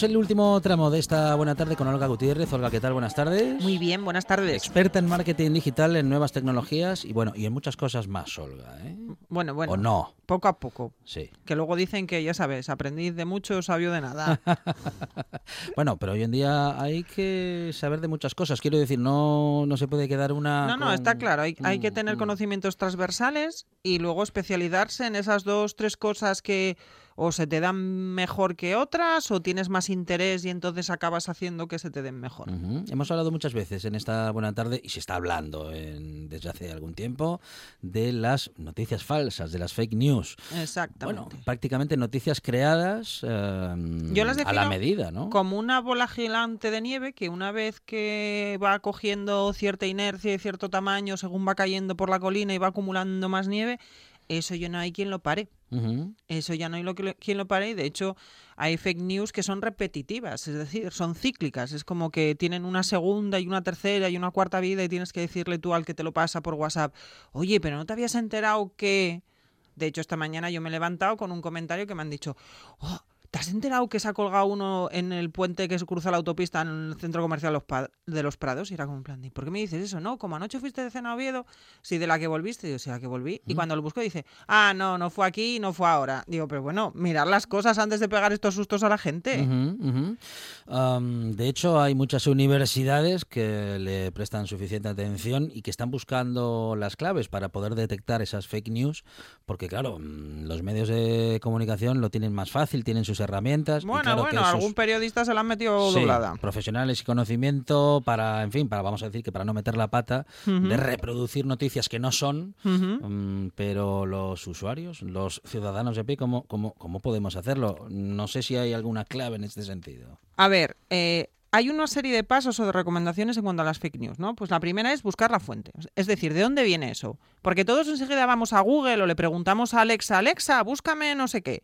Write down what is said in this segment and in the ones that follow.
El último tramo de esta buena tarde con Olga Gutiérrez. Olga, ¿qué tal? Buenas tardes. Muy bien, buenas tardes. Experta en marketing digital, en nuevas tecnologías y bueno, y en muchas cosas más, Olga. ¿eh? Bueno, bueno. ¿O no? Poco a poco. Sí. Que luego dicen que, ya sabes, aprendiz de mucho, sabio de nada. bueno, pero hoy en día hay que saber de muchas cosas. Quiero decir, no, no se puede quedar una... No, no, está claro. Hay, hay que mm, tener mm. conocimientos transversales y luego especializarse en esas dos, tres cosas que o se te dan mejor que otras o tienes más interés y entonces acabas haciendo que se te den mejor. Hemos hablado muchas veces en esta buena tarde y se está hablando desde hace algún tiempo de las noticias falsas, de las fake news. Exactamente. Bueno, prácticamente noticias creadas em, a la medida, ¿no? Como una bola gigante de nieve que una vez que va cogiendo cierta inercia y cierto tamaño según va cayendo por la colina y va acumulando más nieve, eso ya no hay quien lo pare. Eso ya no hay lo que, quien lo pare y de hecho hay fake news que son repetitivas, es decir, son cíclicas. Es como que tienen una segunda y una tercera y una cuarta vida y tienes que decirle tú al que te lo pasa por WhatsApp, oye, pero no te habías enterado que... De hecho, esta mañana yo me he levantado con un comentario que me han dicho, oh, ¿Te has enterado que se ha colgado uno en el puente que se cruza la autopista en el centro comercial de Los Prados? Y era como en plan, ¿por qué me dices eso? No, como anoche fuiste de cena a Oviedo, si de la que volviste, yo, sí, la que volví. Y cuando lo busco dice, ah, no, no fue aquí, no fue ahora. Digo, pero bueno, mirar las cosas antes de pegar estos sustos a la gente. de hecho, hay muchas universidades que le prestan suficiente atención y que están buscando las claves para poder detectar esas fake news, porque claro, mm, los medios de comunicación lo tienen más fácil, tienen sus herramientas. Bueno, bueno, algún periodista se la han metido doblada. Profesionales y conocimiento para, en fin, para, vamos a decir que para no meter la pata, de reproducir noticias que no son, mm, pero los usuarios, los ciudadanos de pie, ¿cómo, cómo, ¿cómo podemos hacerlo? No sé si hay alguna clave en este sentido. A ver, eh, hay una serie de pasos o de recomendaciones en cuanto a las fake news, ¿no? Pues la primera es buscar la fuente. Es decir, ¿de dónde viene eso? Porque todos enseguida vamos a Google o le preguntamos a Alexa, Alexa, búscame no sé qué.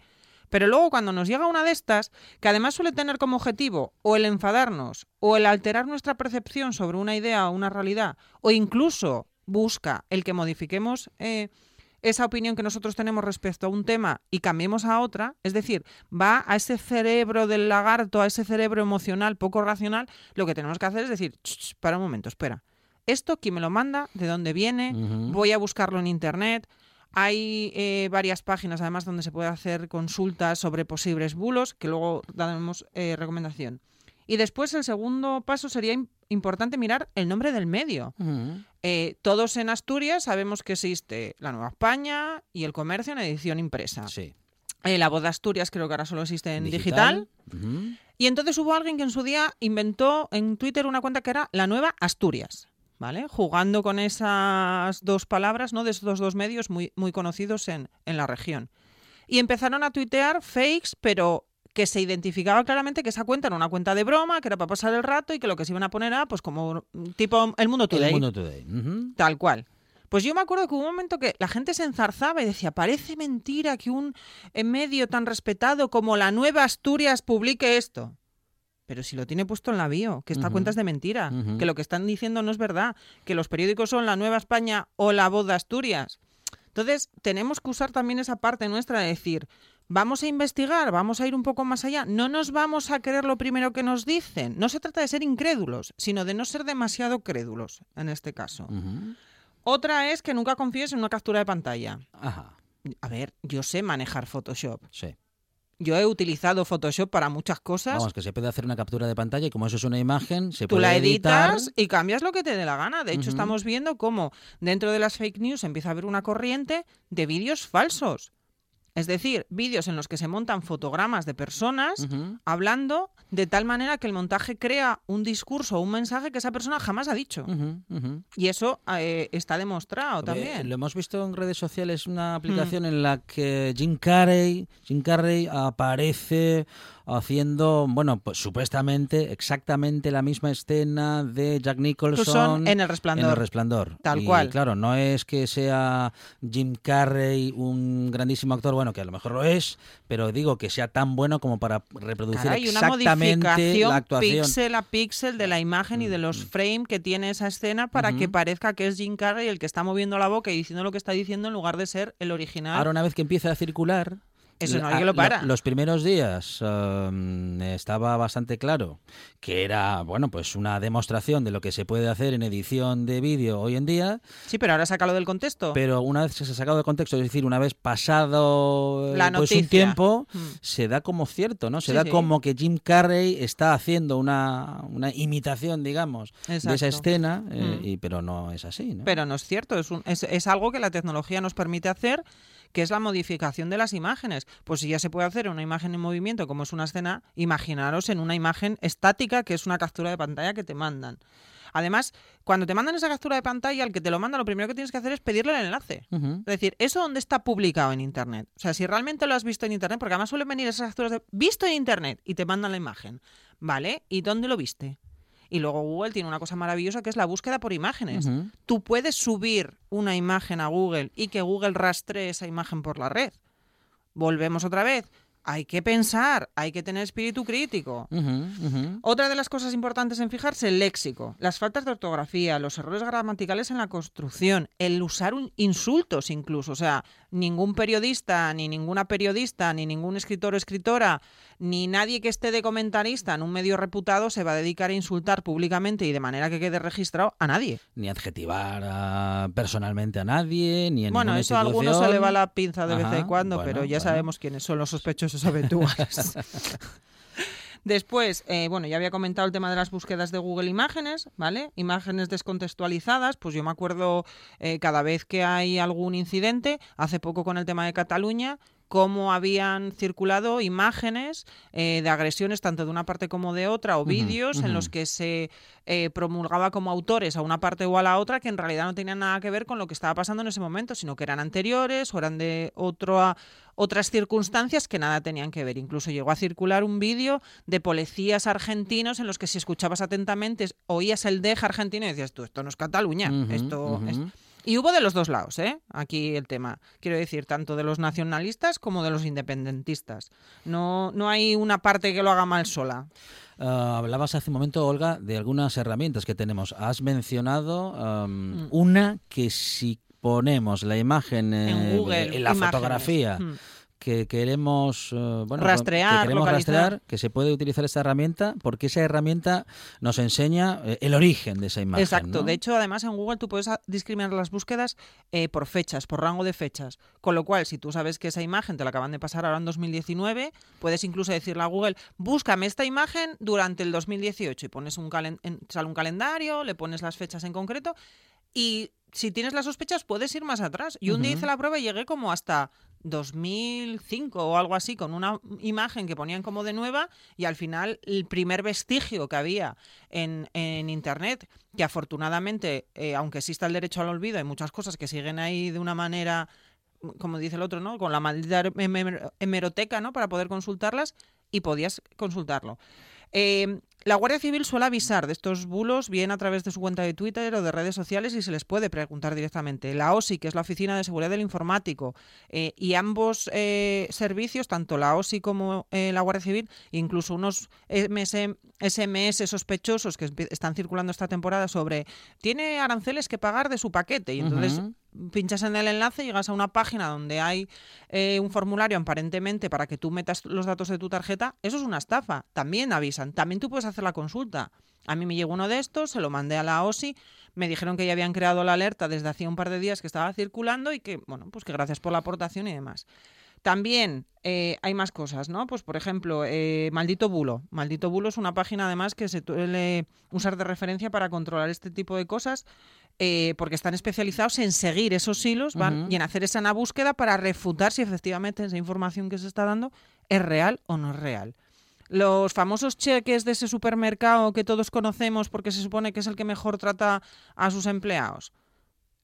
Pero luego cuando nos llega una de estas, que además suele tener como objetivo o el enfadarnos, o el alterar nuestra percepción sobre una idea o una realidad, o incluso busca el que modifiquemos eh, esa opinión que nosotros tenemos respecto a un tema y cambiemos a otra, es decir, va a ese cerebro del lagarto, a ese cerebro emocional poco racional, lo que tenemos que hacer es decir, para un momento, espera. ¿Esto quién me lo manda? ¿De dónde viene? Voy a buscarlo en Internet. Hay eh, varias páginas además donde se puede hacer consultas sobre posibles bulos, que luego daremos eh, recomendación. Y después el segundo paso sería importante mirar el nombre del medio. Eh, todos en Asturias sabemos que existe la Nueva España y el comercio en edición impresa. Sí. la voz de Asturias creo que ahora solo existe en digital. Y entonces hubo alguien que en su día inventó en Twitter una cuenta que era la Nueva Asturias. ¿Vale? Jugando con esas dos palabras, ¿no? De esos dos medios muy, muy conocidos en, en la región. Y empezaron a tuitear fakes, pero que se identificaba claramente que esa cuenta era una cuenta de broma, que era para pasar el rato y que lo que se iban a poner era pues como tipo el mundo today. El mundo today. Tal cual. Pues yo me acuerdo que hubo un momento que la gente se enzarzaba y decía, parece mentira que un medio tan respetado como la Nueva Asturias publique esto. Pero si lo tiene puesto en la bio, que esta cuenta es de mentira, que lo que están diciendo no es verdad, que los periódicos son La Nueva España o La Voz de Asturias. Entonces, tenemos que usar también esa parte nuestra de decir, vamos a investigar, vamos a ir un poco más allá, no nos vamos a creer lo primero que nos dicen. No se trata de ser incrédulos, sino de no ser demasiado crédulos en este caso. Otra es que nunca confíes en una captura de pantalla. Ajá. A ver, yo sé manejar Photoshop. Sí Yo he utilizado Photoshop para muchas cosas. Vamos, que se puede hacer una captura de pantalla y como eso es una imagen, se Tú puede la editar. editas y cambias lo que te dé la gana. De hecho, estamos viendo cómo dentro de las fake news empieza a haber una corriente de vídeos falsos. Es decir, vídeos en los que se montan fotogramas de personas hablando de tal manera que el montaje crea un discurso o un mensaje que esa persona jamás ha dicho. Y eso eh, está demostrado también. Mm. Lo hemos visto en redes sociales, una aplicación en la que Jim Carrey, Jim Carrey aparece haciendo, bueno, pues supuestamente exactamente la misma escena de Jack Nicholson en El en Resplandor. El Resplandor. Tal Y, cual. Claro, no es que sea Jim Carrey un grandísimo actor, bueno, que a lo mejor lo es, pero digo que sea tan bueno como para reproducir Claro, hay una exactamente modificación la actuación. Mm, píxel a píxel de la imagen y de los frames que tiene esa escena para que parezca que es Jim Carrey el que está moviendo la boca y diciendo lo que está diciendo en lugar de ser el original. Ahora una vez que empieza a circular, Eso no la- hay que lo para. Los primeros días um, estaba bastante claro que era, bueno, pues una demostración de lo que se puede hacer en edición de vídeo hoy en día, Sí, pero ahora sácalo del contexto. pero una vez que se ha sacado de contexto, es decir, una vez pasado eh, La pues un tiempo, Mm. se da como cierto, ¿no? Se Sí, da sí. como que Jim Carrey está haciendo una, una imitación, digamos, de esa escena, eh, Mm. y, pero no es así, ¿no? Pero no es cierto, es, un- es, es algo que la tecnología nos permite hacer, que es la modificación de las imágenes. Pues si ya se puede hacer una imagen en movimiento, como es una escena, imaginaros en una imagen estática, que es una captura de pantalla que te mandan. Además, cuando te mandan esa captura de pantalla, el que te lo manda, lo primero que tienes que hacer es pedirle el enlace. Es decir, ¿eso dónde está publicado en Internet? O sea, si realmente lo has visto en Internet, porque además suelen venir esas capturas de visto en Internet y te mandan la imagen. ¿Vale? ¿Y dónde lo viste? Y luego Google tiene una cosa maravillosa que es la búsqueda por imágenes. Tú puedes subir una imagen a Google y que Google rastree esa imagen por la red. Volvemos otra vez. Hay que pensar, hay que tener espíritu crítico. Otra de las cosas importantes en fijarse, el léxico, las faltas de ortografía, los errores gramaticales en la construcción, el usar un- insultos incluso. O sea, ningún periodista, ni ninguna periodista, ni ningún escritor o escritora, ni nadie que esté de comentarista en un medio reputado se va a dedicar a insultar públicamente y de manera que quede registrado a nadie. ni adjetivar a- personalmente a nadie, ni en Bueno, eso a algunos se le va la pinza de vez en cuando, bueno, pero ya bueno. sabemos quiénes son los sospechosos Después, eh, bueno, ya había comentado el tema de las búsquedas de Google Imágenes, ¿vale? Imágenes descontextualizadas, pues yo me acuerdo eh, cada vez que hay algún incidente, hace poco con el tema de Cataluña, cómo habían circulado imágenes eh, de agresiones tanto de una parte como de otra o vídeos en los que se eh, promulgaba como autores a una parte o a la otra que en realidad no tenían nada que ver con lo que estaba pasando en ese momento, sino que eran anteriores o eran de otro, otras circunstancias que nada tenían que ver. Incluso llegó a circular un vídeo de policías argentinos en los que si escuchabas atentamente oías el deja argentino y decías tú, esto no es Cataluña, esto es... Y hubo de los dos lados, ¿eh? Aquí el tema. Quiero decir, tanto de los nacionalistas como de los independentistas. No, no hay una parte que lo haga mal sola. Ah, hablabas hace un momento, Olga, de algunas herramientas que tenemos. Has mencionado Mm. una que si ponemos la imagen eh, En Google. en la imágenes. fotografía Mm. Que queremos eh, bueno, Rastrear, que queremos rastrear, que se puede utilizar esta herramienta porque esa herramienta nos enseña eh, el origen de esa imagen. Exacto. ¿no? De hecho, además en Google tú puedes discriminar las búsquedas eh, por fechas, por rango de fechas. Con lo cual, si tú sabes que esa imagen te la acaban de pasar ahora en 2019, puedes incluso decirle a Google, búscame esta imagen durante el 2018 y pones un calen en- sale un calendario, le pones las fechas en concreto y si tienes las sospechas puedes ir más atrás. Yo un día hice la prueba y llegué como hasta 2005 o algo así, con una imagen que ponían como de nueva y al final el primer vestigio que había en, en Internet, que afortunadamente, eh, aunque exista el derecho al olvido, hay muchas cosas que siguen ahí de una manera, como dice el otro, ¿no? Con la maldita hemer- hemeroteca, ¿no? Para poder consultarlas y podías consultarlo. Eh, la Guardia Civil suele avisar de estos bulos bien a través de su cuenta de Twitter o de redes sociales y se les puede preguntar directamente. La OSI, que es la Oficina de Seguridad del Informático, eh, y ambos eh, servicios, tanto la OSI como eh, la Guardia Civil, incluso unos MS, SMS sospechosos que están circulando esta temporada sobre tiene aranceles que pagar de su paquete y entonces. Pinchas en el enlace, llegas a una página donde hay eh, un formulario aparentemente para que tú metas los datos de tu tarjeta, eso es una estafa. También avisan. También tú puedes hacer la consulta. A mí me llegó uno de estos, se lo mandé a la OSI, me dijeron que ya habían creado la alerta desde hacía un par de días que estaba circulando y que, bueno, pues que gracias por la aportación y demás. También eh, hay más cosas, ¿no? Pues por ejemplo, eh, Maldito Bulo. Maldito Bulo es una página además que se suele usar de referencia para controlar este tipo de cosas. eh, porque están especializados en seguir esos hilos van, y en hacer esa búsqueda para refutar si efectivamente esa información que se está dando es real o no es real. Los famosos cheques de ese supermercado que todos conocemos porque se supone que es el que mejor trata a sus empleados.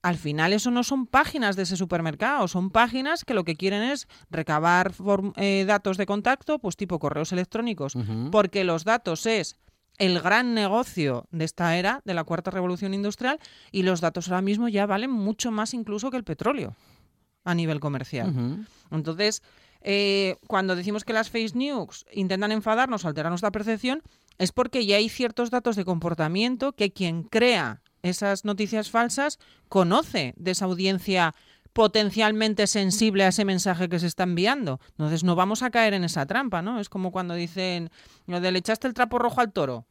Al final eso no son páginas de ese supermercado, son páginas que lo que quieren es recabar eh, datos de contacto, pues tipo correos electrónicos, porque los datos es el gran negocio de esta era, de la cuarta revolución industrial, y los datos ahora mismo ya valen mucho más incluso que el petróleo a nivel comercial. Entonces, eh, cuando decimos que las fake news intentan enfadarnos alterar nuestra percepción, es porque ya hay ciertos datos de comportamiento que quien crea esas noticias falsas conoce de esa audiencia potencialmente sensible a ese mensaje que se está enviando. Entonces no vamos a caer en esa trampa, ¿no? Es como cuando dicen, lo de le echaste el trapo rojo al toro.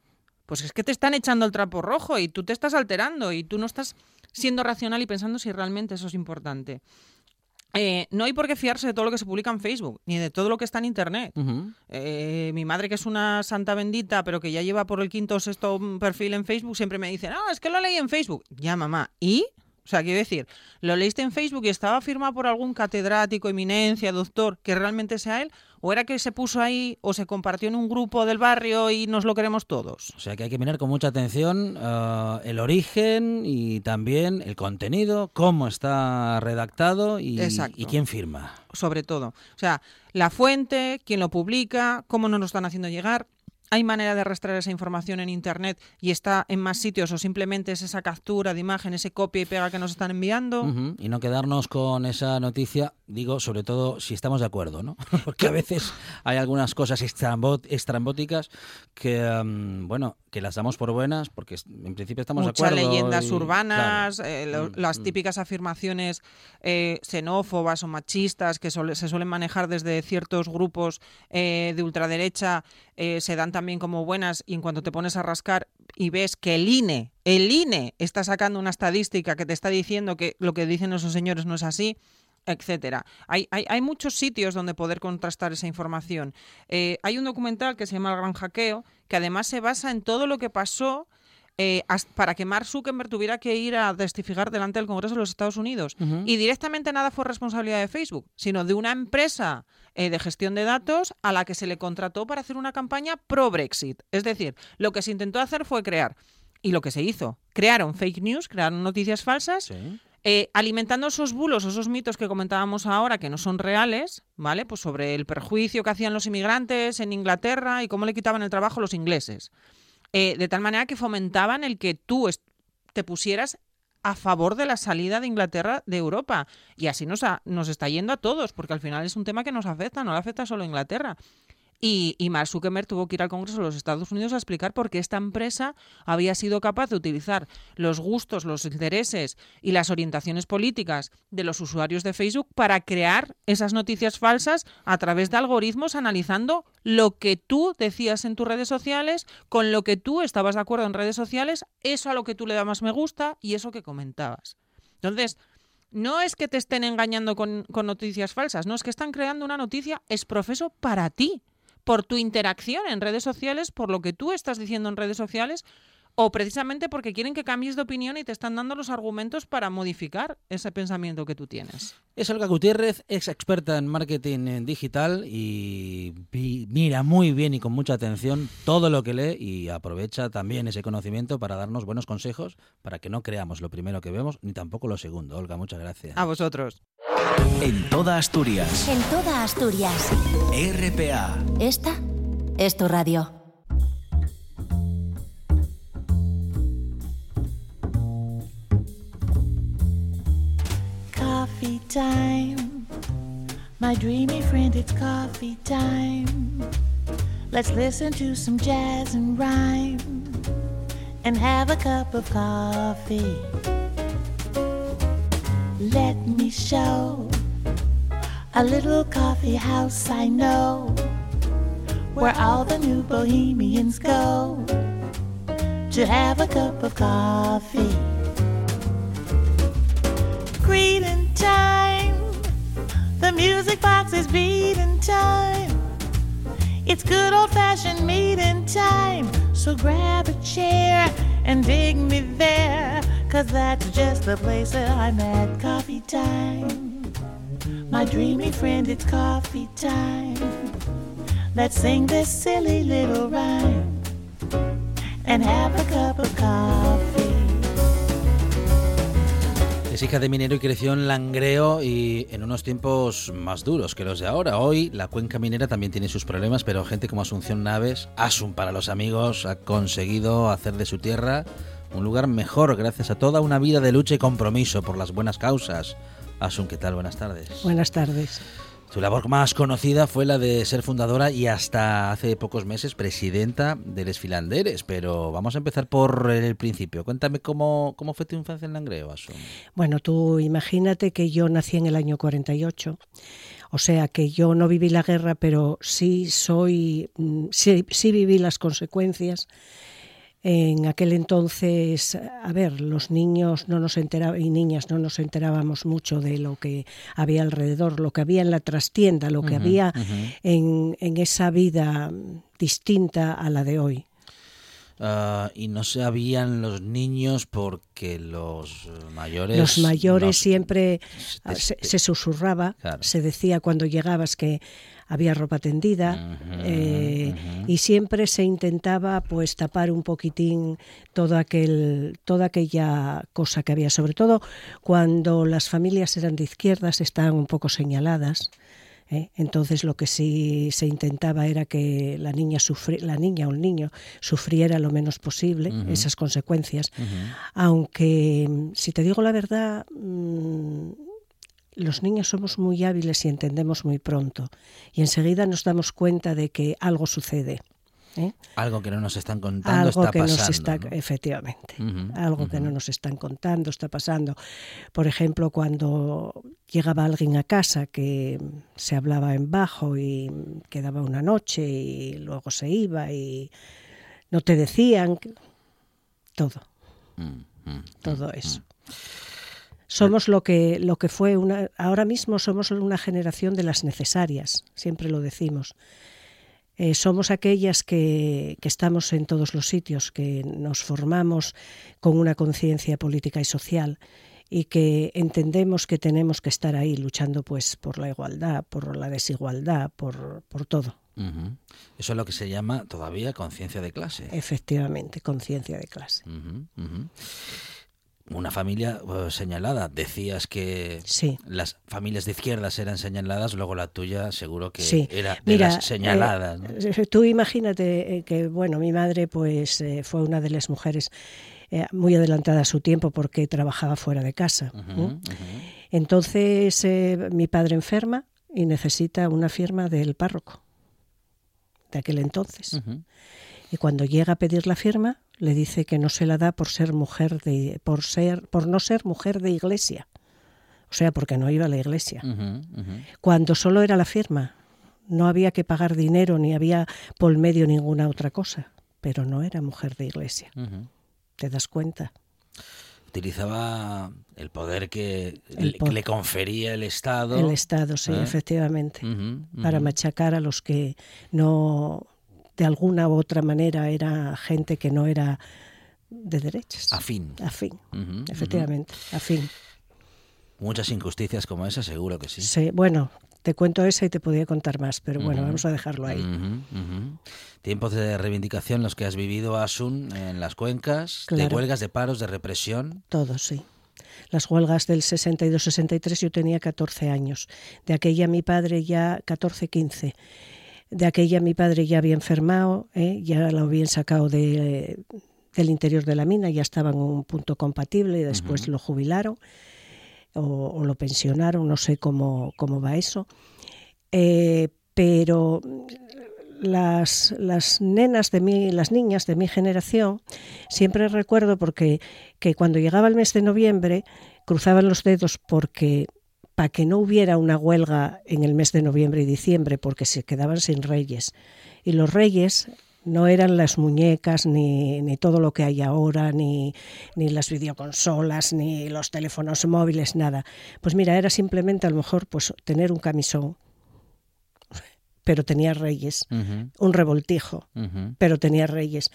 Pues es que te están echando el trapo rojo y tú te estás alterando y tú no estás siendo racional y pensando si realmente eso es importante. Eh, no hay por qué fiarse de todo lo que se publica en Facebook, ni de todo lo que está en Internet. Eh, mi madre, que es una santa bendita, pero que ya lleva por el quinto o sexto mm, perfil en Facebook, siempre me dice, no, es que lo leí en Facebook. Ya, mamá. ¿Y? O sea, quiero decir, lo leíste en Facebook y estaba firmado por algún catedrático, eminencia, doctor, que realmente sea él, o era que se puso ahí o se compartió en un grupo del barrio y nos lo queremos todos. O sea que hay que mirar con mucha atención eh, el origen y también el contenido, cómo está redactado y, y quién firma. sobre todo. O sea, la fuente, quién lo publica, cómo nos lo están haciendo llegar. ¿Hay manera de rastrear esa información en Internet y está en más sitios o simplemente es esa captura de imagen, ese copia y pega que nos están enviando? Y no quedarnos con esa noticia, digo, sobre todo si estamos de acuerdo, ¿no? Porque a veces hay algunas cosas estrambot- estrambóticas que, mm, bueno, que las damos por buenas porque en principio estamos Muchas de acuerdo. leyendas y- urbanas, claro. eh, lo- Mm, las mm. típicas afirmaciones eh, xenófobas o machistas que se suelen manejar desde ciertos grupos eh, de ultraderecha eh, se dan también como buenas y en cuanto te pones a rascar y ves que el INE, el INE está sacando una estadística que te está diciendo que lo que dicen esos señores no es así, etcétera. Hay, hay, hay muchos sitios donde poder contrastar esa información. Eh, hay un documental que se llama El Gran Hackeo, que además se basa en todo lo que pasó eh, para que Mark Zuckerberg tuviera que ir a testificar delante del Congreso de los Estados Unidos. Y directamente nada fue responsabilidad de Facebook, sino de una empresa eh, de gestión de datos a la que se le contrató para hacer una campaña pro-Brexit. Es decir, lo que se intentó hacer fue crear, y lo que se hizo, crearon fake news, crearon noticias falsas, Sí. eh, alimentando esos bulos, esos mitos que comentábamos ahora que no son reales, ¿vale? Pues sobre el perjuicio que hacían los inmigrantes en Inglaterra y cómo le quitaban el trabajo a los ingleses. Eh, de tal manera que fomentaban el que tú te pusieras a favor de la salida de Inglaterra de Europa. Y así nos, ha- nos está yendo a todos, porque al final es un tema que nos afecta, no le afecta solo a Inglaterra. Y, y Mark Zuckerberg tuvo que ir al Congreso de los Estados Unidos a explicar por qué esta empresa había sido capaz de utilizar los gustos, los intereses y las orientaciones políticas de los usuarios de Facebook para crear esas noticias falsas a través de algoritmos analizando lo que tú decías en tus redes sociales, con lo que tú estabas de acuerdo en redes sociales, eso a lo que tú le dabas me gusta y eso que comentabas. Entonces, no es que te estén engañando con, con noticias falsas, no es que están creando una noticia es profeso para ti, por tu interacción en redes sociales, por lo que tú estás diciendo en redes sociales, o precisamente porque quieren que cambies de opinión y te están dando los argumentos para modificar ese pensamiento que tú tienes. Es Olga Gutiérrez, ex experta en marketing en digital y mira muy bien y con mucha atención todo lo que lee y aprovecha también ese conocimiento para darnos buenos consejos para que no creamos lo primero que vemos ni tampoco lo segundo. Olga, muchas gracias. A vosotros. En toda Asturias. En toda Asturias. RPA. Esta es tu radio. Coffee time. My dreamy friend, it's coffee time. Let's listen to some jazz and rhyme and have a cup of coffee. Let me show a little coffee house I know where all the new bohemians go to have a cup of coffee. Greeting time. The music box is beating time. It's good old fashioned meeting time. So grab a chair and dig me there. Cause that's just the place that I'm at coffee time. My dreamy friend, it's coffee time. Let's sing this silly little rhyme and have a cup of coffee. Es hija de minero y creció en Langreo y en unos tiempos más duros que los de ahora. Hoy la cuenca minera también tiene sus problemas, pero gente como Asunción Naves, Asun para los amigos, ha conseguido hacer de su tierra un lugar mejor gracias a toda una vida de lucha y compromiso por las buenas causas. Asun, ¿qué tal? Buenas tardes. Buenas tardes. Su labor más conocida fue la de ser fundadora y hasta hace pocos meses presidenta de Les Filanderes, pero vamos a empezar por el principio. Cuéntame cómo, cómo fue tu infancia en Langreo, Asun. Bueno, tú imagínate que yo nací en el año 48, o sea que yo no viví la guerra, pero sí soy, mm, sí, sí viví las consecuencias. En aquel entonces, a ver, los niños no nos enteraban y niñas no nos enterábamos mucho de lo que había alrededor, lo que había en la trastienda, lo que había en, en esa vida distinta a la de hoy. Ah, y no sabían los niños porque los mayores... Los mayores siempre se, se susurraba, Claro. se decía cuando llegabas que había ropa tendida eh, y siempre se intentaba pues tapar un poquitín todo aquel, toda aquella cosa que había, sobre todo cuando las familias eran de izquierdas, estaban un poco señaladas. ¿eh? Entonces lo que sí se intentaba era que la niña, sufri- la niña o el niño sufriera lo menos posible esas consecuencias. Aunque, si te digo la verdad, mm, los niños somos muy hábiles y entendemos muy pronto. Y enseguida nos damos cuenta de que algo sucede. ¿eh? Algo que no nos están contando Algo está que pasando. nos está, ¿no? efectivamente, algo que no nos están contando está pasando. Por ejemplo, cuando llegaba alguien a casa que se hablaba en bajo y quedaba una noche y luego se iba y no te decían todo. Mm, mm. todo eso. Somos lo que, lo que fue una, ahora mismo somos una generación de las necesarias, siempre lo decimos. Eh, somos aquellas que, que estamos en todos los sitios, que nos formamos con una conciencia política y social y que entendemos que tenemos que estar ahí luchando pues por la igualdad, por la desigualdad, por, por todo. Eso es lo que se llama todavía conciencia de clase. Efectivamente, conciencia de clase. Una familia eh, señalada. Decías que Sí. las familias de izquierdas eran señaladas, luego la tuya seguro que Sí, era de mira, las señaladas. ¿no? eh, tú imagínate eh, que, bueno, mi madre pues eh, fue una de las mujeres eh, muy adelantada a su tiempo porque trabajaba fuera de casa. Entonces eh, mi padre enferma y necesita una firma del párroco de aquel entonces. Y cuando llega a pedir la firma, le dice que no se la da por ser mujer de, por ser, por no ser mujer de iglesia. O sea, porque no iba a la iglesia cuando solo era la firma. No había que pagar dinero ni había por medio ninguna otra cosa, pero no era mujer de iglesia. ¿Te das cuenta? Utilizaba el poder que El le- po- le confería el Estado. El Estado, sí, ¿Eh? efectivamente, para machacar a los que no, de alguna u otra manera, era gente que no era de derechas. Afín. Afín, Ujú, ujú. efectivamente, afín. Muchas injusticias como esa, seguro que sí. Sí, bueno, te cuento esa y te podría contar más, pero bueno, Ujú. vamos a dejarlo ahí. Ujú, ujú. Tiempos de reivindicación los que has vivido, Asun, en las cuencas, de Claro. huelgas, de paros, de represión. Todo, sí. Las huelgas del 62-63 yo tenía 14 años. De aquella mi padre ya 14-15. De aquella mi padre ya había enfermado, ¿eh? ya lo habían sacado de, del interior de la mina, ya estaba en un punto compatible y después lo jubilaron o, o lo pensionaron, no sé cómo, cómo va eso. Eh, pero las, las nenas de mi, las niñas de mi generación, siempre recuerdo porque que cuando llegaba el mes de noviembre cruzaban los dedos porque para que no hubiera una huelga en el mes de noviembre y diciembre porque se quedaban sin reyes. Y los reyes no eran las muñecas, ni, ni todo lo que hay ahora, ni, ni las videoconsolas, ni los teléfonos móviles, nada. Pues mira, era simplemente a lo mejor pues tener un camisón, pero tenía reyes, un revoltijo, pero tenía reyes.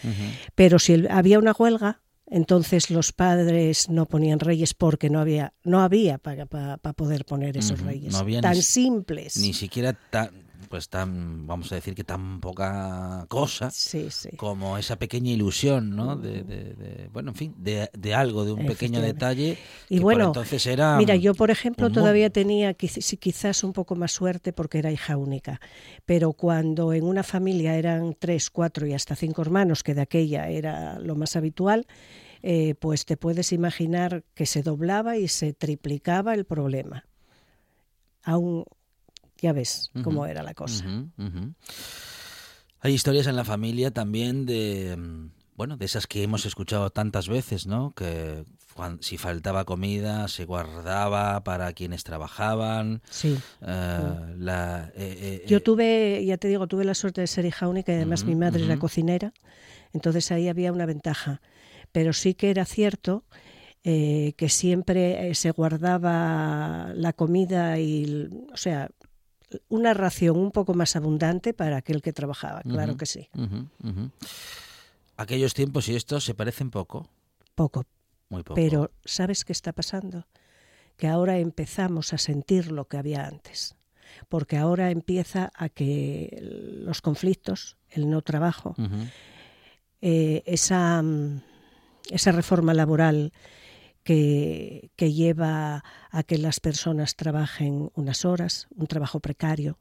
Pero si había una huelga, entonces los padres no ponían reyes porque no había, no había para, para, para poder poner esos reyes. no había tan si- simples. Ni siquiera tan, pues tan, vamos a decir que tan poca cosa Sí, sí. como esa pequeña ilusión, ¿no? De, de- de- bueno, en fin, de, de algo, de un pequeño detalle. Y que por bueno, entonces era. Mira, yo por ejemplo todavía tenía quizás un poco más suerte porque era hija única, pero cuando en una familia eran tres, cuatro y hasta cinco hermanos, que de aquella era lo más habitual, eh, pues te puedes imaginar que se doblaba y se triplicaba el problema. Aún, ya ves cómo era la cosa. Hay historias en la familia también de, mm, bueno, de esas que hemos escuchado tantas veces, ¿no? Que si faltaba comida se guardaba para quienes trabajaban. Sí. eh, la, eh, eh, Yo tuve, ya te digo, tuve la suerte de ser hija única y además mi madre era cocinera, entonces ahí había una ventaja. Pero sí que era cierto eh, que siempre se guardaba la comida y, o sea, una ración un poco más abundante para aquel que trabajaba, claro que sí. Aquellos tiempos y estos se parecen poco, Poco. muy poco. Pero ¿sabes qué está pasando? Que ahora empezamos a sentir lo que había antes. Porque ahora empieza a que los conflictos, el no trabajo, eh, esa, mm, esa reforma laboral que, lleva a que las personas trabajen unas horas, un trabajo precario,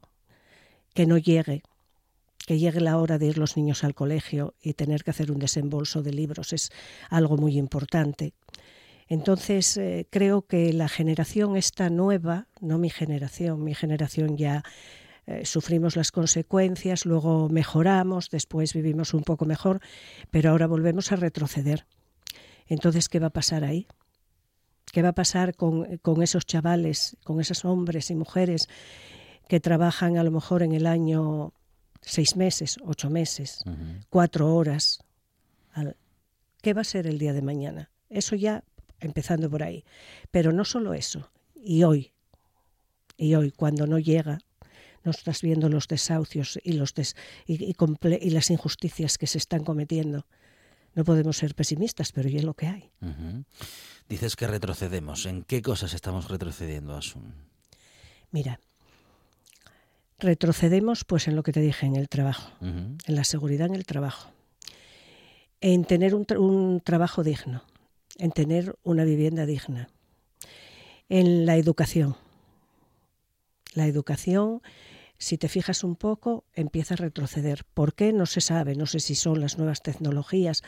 que no llegue, que llegue la hora de ir los niños al colegio y tener que hacer un desembolso de libros es algo muy importante. Entonces eh, creo que la generación esta nueva, no mi generación, mi generación ya eh, sufrimos las consecuencias, luego mejoramos, después vivimos un poco mejor, pero ahora volvemos a retroceder. Entonces, ¿qué va a pasar ahí? ¿Qué va a pasar con, con esos chavales, con esos hombres y mujeres que trabajan a lo mejor en el año seis meses, ocho meses, cuatro horas? Al- ¿Qué va a ser el día de mañana? Eso ya empezando por ahí. Pero no solo eso. Y hoy, y hoy, cuando no llega, no estás viendo los desahucios y, los des- y, y comple- y las injusticias que se están cometiendo. No podemos ser pesimistas, pero ya es lo que hay. Dices que retrocedemos. ¿En qué cosas estamos retrocediendo, Asun? Mira, retrocedemos pues en lo que te dije, en el trabajo, en la seguridad en el trabajo, en tener un, tra- un trabajo digno, en tener una vivienda digna, en la educación. La educación, si te fijas un poco, empieza a retroceder. ¿Por qué? No se sabe. No sé si son las nuevas tecnologías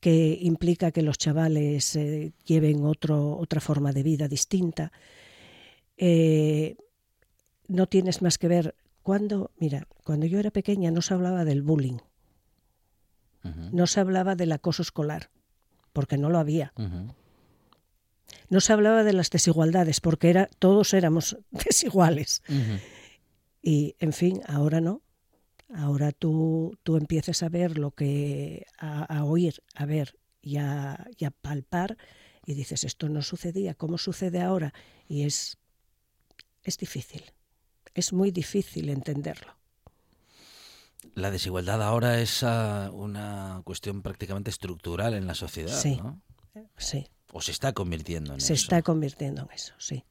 que implica que los chavales eh, lleven otro, otra forma de vida distinta. Eh, no tienes más que ver cuando, mira, cuando yo era pequeña no se hablaba del bullying, no se hablaba del acoso escolar, porque no lo había. No se hablaba de las desigualdades, porque era, todos éramos desiguales. Y, en fin, ahora no. Ahora tú, tú empiezas a ver lo que, a, a oír, a ver y a, y a palpar y dices, esto no sucedía, ¿cómo sucede ahora? Y es, es difícil, es muy difícil entenderlo. La desigualdad ahora es ah, una cuestión prácticamente estructural en la sociedad, Sí. ¿no? Sí, O se está convirtiendo en se eso. está convirtiendo en eso, sí.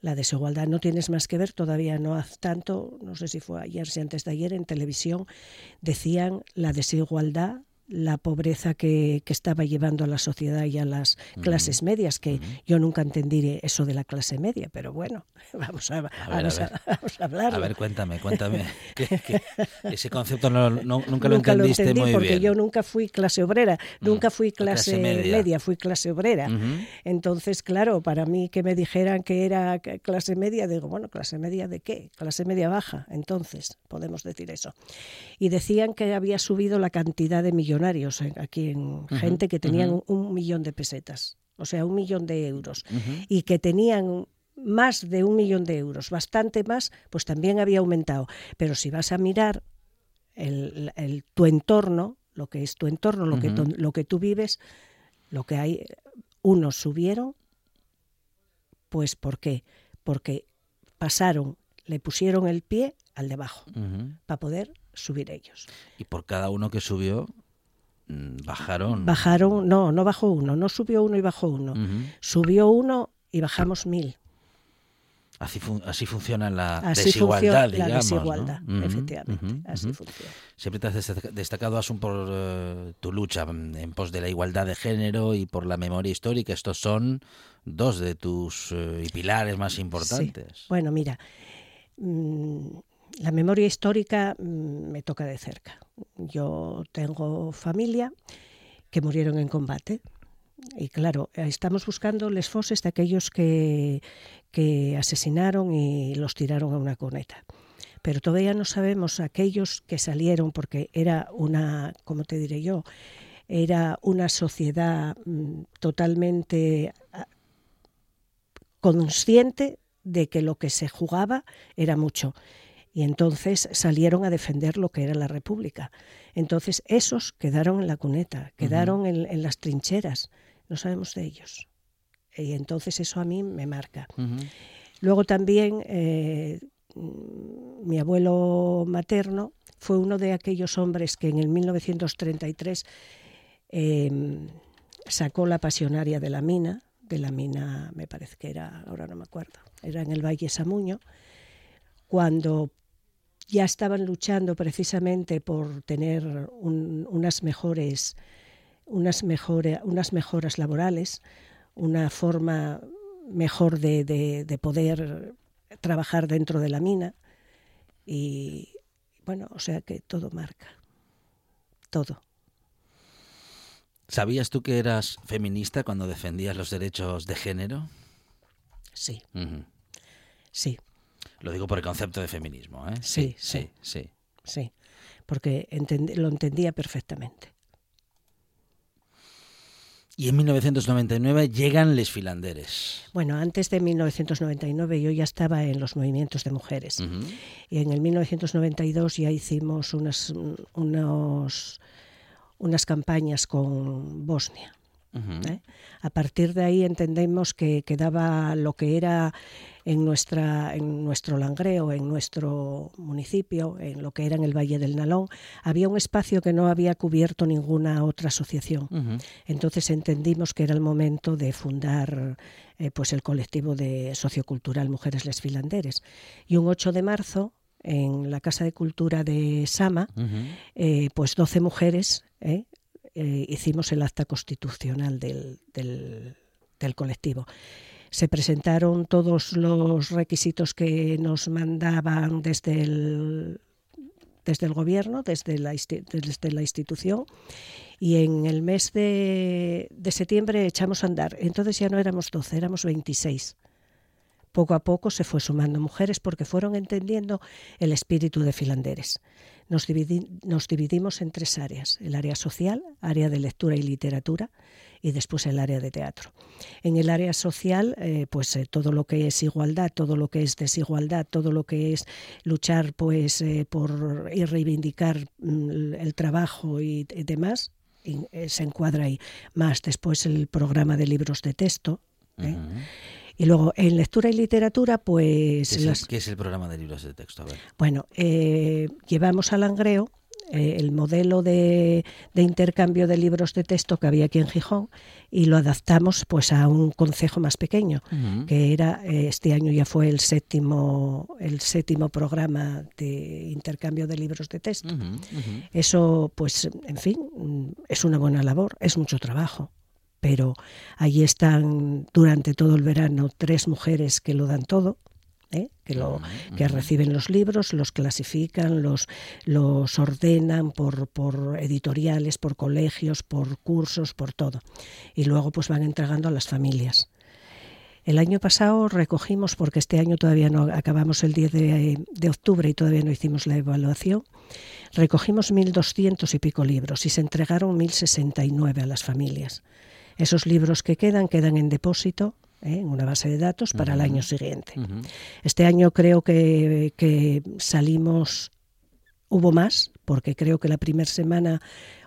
La desigualdad no tienes más que ver, todavía no hace tanto, no sé si fue ayer, si antes de ayer, en televisión decían la desigualdad, la pobreza que, que estaba llevando a la sociedad y a las clases medias, que yo nunca entendí eso de la clase media, pero bueno, vamos a, ver, vamos a a- ver. vamos a hablarlo. A ver, cuéntame, cuéntame. que- que ese concepto no- no- nunca lo nunca lo entendiste entendí muy porque bien. yo nunca fui clase obrera, nunca fui clase clase, media. media. fui clase obrera. Entonces, claro, para mí que me dijeran que era clase media, digo, bueno, clase media de qué? Clase media baja, entonces, podemos decir eso. Y decían que había subido la cantidad de millonarios aquí en gente que tenían un, un millón de pesetas, o sea, un millón de euros, y que tenían más de un millón de euros, bastante más, pues también había aumentado. Pero si vas a mirar el, el- tu entorno, lo que es tu entorno, lo, que, lo que tú vives, lo que hay, unos subieron, pues ¿por qué? Porque pasaron, le pusieron el pie al debajo para poder subir ellos. Y por cada uno que subió, bajaron. Bajaron, no, no bajó uno, no subió uno y bajó uno. Subió uno y bajamos mil. Así, fun- así funciona la Así desigualdad, funciona la desigualdad, efectivamente. así funciona. Siempre te has destaca- destacado, Asun, por eh, tu lucha mm, en pos de la igualdad de género y por la memoria histórica. Estos son dos de tus eh, pilares más importantes. Sí. Bueno, mira, mm, la memoria histórica mm, me toca de cerca. Yo tengo familia que murieron en combate. Y claro, estamos buscando les foses de aquellos que, que asesinaron y los tiraron a una cuneta. Pero todavía no sabemos aquellos que salieron porque era una, ¿cómo te diré yo? Era una sociedad mm, totalmente ah, consciente de que lo que se jugaba era mucho. Y entonces salieron a defender lo que era la República. Entonces esos quedaron en la cuneta, quedaron en, en las trincheras. No sabemos de ellos. Y entonces eso a mí me marca. Luego también eh, mi abuelo materno fue uno de aquellos hombres que en el 1933 eh, sacó la pasionaria de la mina, de la mina, me parece que era, ahora no me acuerdo, era en el Valle Samuño, cuando ya estaban luchando precisamente por tener un- unas mejores unas, unas mejoras laborales, una forma mejor de, de- de poder trabajar dentro de la mina. Y bueno, o sea que todo marca. Todo. ¿Sabías tú que eras feminista cuando defendías los derechos de género? Sí, sí, Lo digo por el concepto de feminismo, ¿eh? Sí, sí, sí. sí. Porque entend- lo entendía perfectamente. Y en 1999 llegan Les Filanderes. Bueno, antes de 1999 yo ya estaba en los movimientos de mujeres. Y en el 1992 ya hicimos unas, unos, unas campañas con Bosnia. ¿Eh? A partir de ahí entendemos que quedaba lo que era en, nuestra, en nuestro Langreo, en nuestro municipio, en lo que era en el Valle del Nalón, había un espacio que no había cubierto ninguna otra asociación. Entonces entendimos que era el momento de fundar eh, pues el colectivo de sociocultural Mujeres Les Filanderes. Y un 8 de marzo, en la Casa de Cultura de Sama, eh, pues 12 mujeres eh, eh, hicimos el acta constitucional del, del- del colectivo. Se presentaron todos los requisitos que nos mandaban desde el, desde el gobierno, desde la, desde la institución, y en el mes de, de septiembre echamos a andar. Entonces ya no éramos 12, éramos 26 poco a poco se fue sumando mujeres porque fueron entendiendo el espíritu de Filanderes. Nos, dividi- nos dividimos en tres áreas, el área social, área de lectura y literatura y después el área de teatro. En el área social, eh, pues eh, todo lo que es igualdad, todo lo que es desigualdad, todo lo que es luchar pues eh, por y reivindicar mm, el trabajo y, demás, se encuadra ahí. Más después el programa de libros de texto. Y luego en lectura y literatura, ¿Qué pues el, qué es el programa de libros de texto? A ver. bueno, eh, llevamos al Langreo eh, el modelo de, de intercambio de libros de texto que había aquí en Gijón y lo adaptamos pues a un concejo más pequeño, que era eh, este año ya fue el séptimo el séptimo programa de intercambio de libros de texto. Eso, pues, en fin, es una buena labor, es mucho trabajo. Pero allí están durante todo el verano tres mujeres que lo dan todo, ¿eh? que, lo, que reciben los libros, los clasifican, los, los ordenan por, por editoriales, por colegios, por cursos, por todo. Y luego pues van entregando a las familias. El año pasado recogimos, porque este año todavía no acabamos el 10 de, de octubre y todavía no hicimos la evaluación, recogimos 1.200 y pico libros y se entregaron 1.069 a las familias. Esos libros que quedan quedan en depósito ¿eh? en una base de datos para el año siguiente. Este año creo que, que salimos, hubo más, porque creo que la primera semana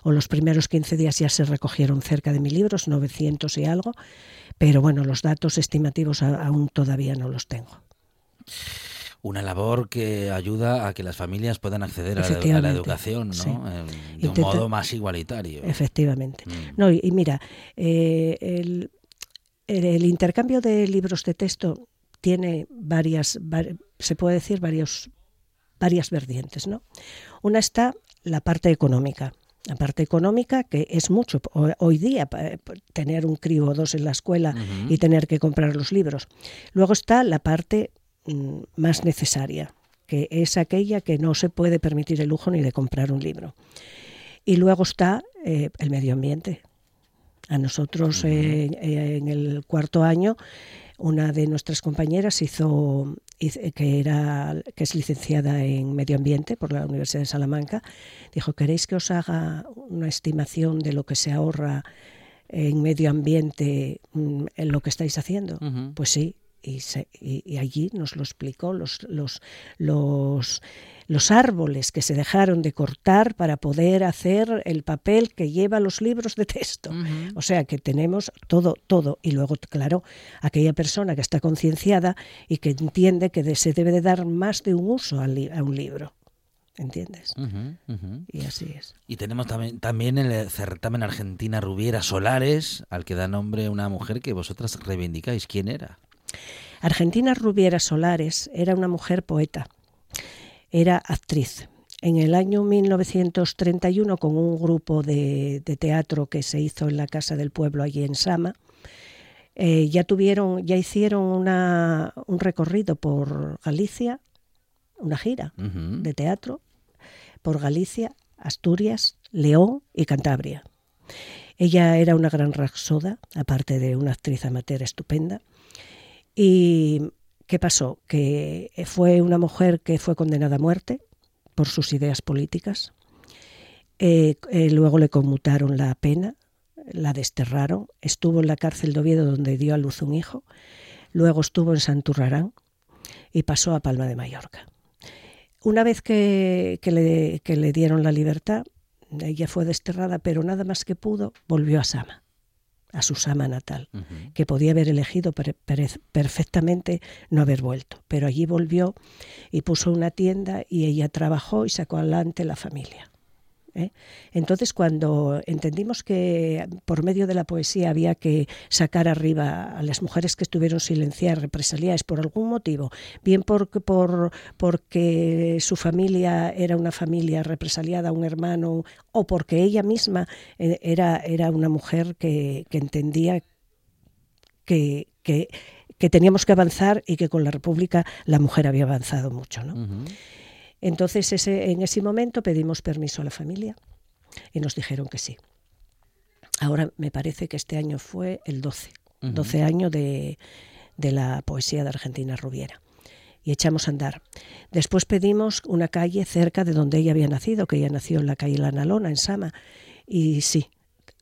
o los primeros 15 días ya se recogieron cerca de mil libros, 900 y algo, pero bueno, los datos estimativos aún todavía no los tengo. Una labor que ayuda a que las familias puedan acceder a la, a la Efectivamente, educación, ¿no? sí. Em, de un modo más igualitario. Efectivamente. Mm. No, y, y mira, eh, el, el- intercambio de libros de texto tiene varias, var- se puede decir varios, varias vertientes, ¿no? Una está la parte económica. La parte económica, que es mucho ho- hoy día, eh, tener un crío o dos en la escuela y tener que comprar los libros. Luego está la parte más necesaria, que es aquella que no se puede permitir el lujo ni de comprar un libro. Y luego está eh, el medio ambiente. A nosotros eh, en el cuarto año una de nuestras compañeras hizo, que era que es licenciada en medio ambiente por la Universidad de Salamanca dijo queréis que os haga una estimación de lo que se ahorra en medio ambiente mm, en lo que estáis haciendo pues sí y, se- y- allí nos lo explicó los, los, los, los árboles que se dejaron de cortar para poder hacer el papel que lleva los libros de texto. O sea que tenemos todo, todo. Y luego, claro, aquella persona que está concienciada y que entiende que se debe de dar más de un uso al li- a un libro. ¿Entiendes? Y así es. Y tenemos también, también el certamen Argentina Rubiera Solares, al que da nombre una mujer que vosotras reivindicáis. ¿Quién era? Argentina Rubiera Solares era una mujer poeta, era actriz. En el año 1931, con un grupo de, de teatro que se hizo en la Casa del Pueblo allí en Sama, eh, ya tuvieron, ya hicieron una- un recorrido por Galicia, una gira de teatro por Galicia, Asturias, León y Cantabria. Ella era una gran rapsoda, aparte de una actriz amateur estupenda. ¿Y qué pasó? Que fue una mujer que fue condenada a muerte por sus ideas políticas. Eh, eh, luego le conmutaron la pena, la desterraron. Estuvo en la cárcel de Oviedo donde dio a luz un hijo. Luego estuvo en Santurrarán y pasó a Palma de Mallorca. Una vez que, le, que le dieron la libertad, ella fue desterrada, pero nada más que pudo, volvió a Sama, a su Sama natal, que podía haber elegido per- per- perfectamente no haber vuelto. Pero allí volvió y puso una tienda y ella trabajó y sacó adelante la familia. ¿Eh? Entonces, cuando entendimos que por medio de la poesía había que sacar arriba a las mujeres que estuvieron silenciadas, represaliadas por algún motivo, bien porque, por, porque su familia era una familia represaliada, un hermano, o porque ella misma eh, era, era una mujer que, entendía que, que, teníamos que avanzar y que con la República la mujer había avanzado mucho. ¿no? Entonces, ese, en ese momento pedimos permiso a la familia y nos dijeron que sí. Ahora me parece que este año fue el 12, Ujú. 12 años de, de la poesía de Argentina Rubiera. Y echamos a andar. Después pedimos una calle cerca de donde ella había nacido, que ella nació en la calle La Nalona, en Sama. Y sí,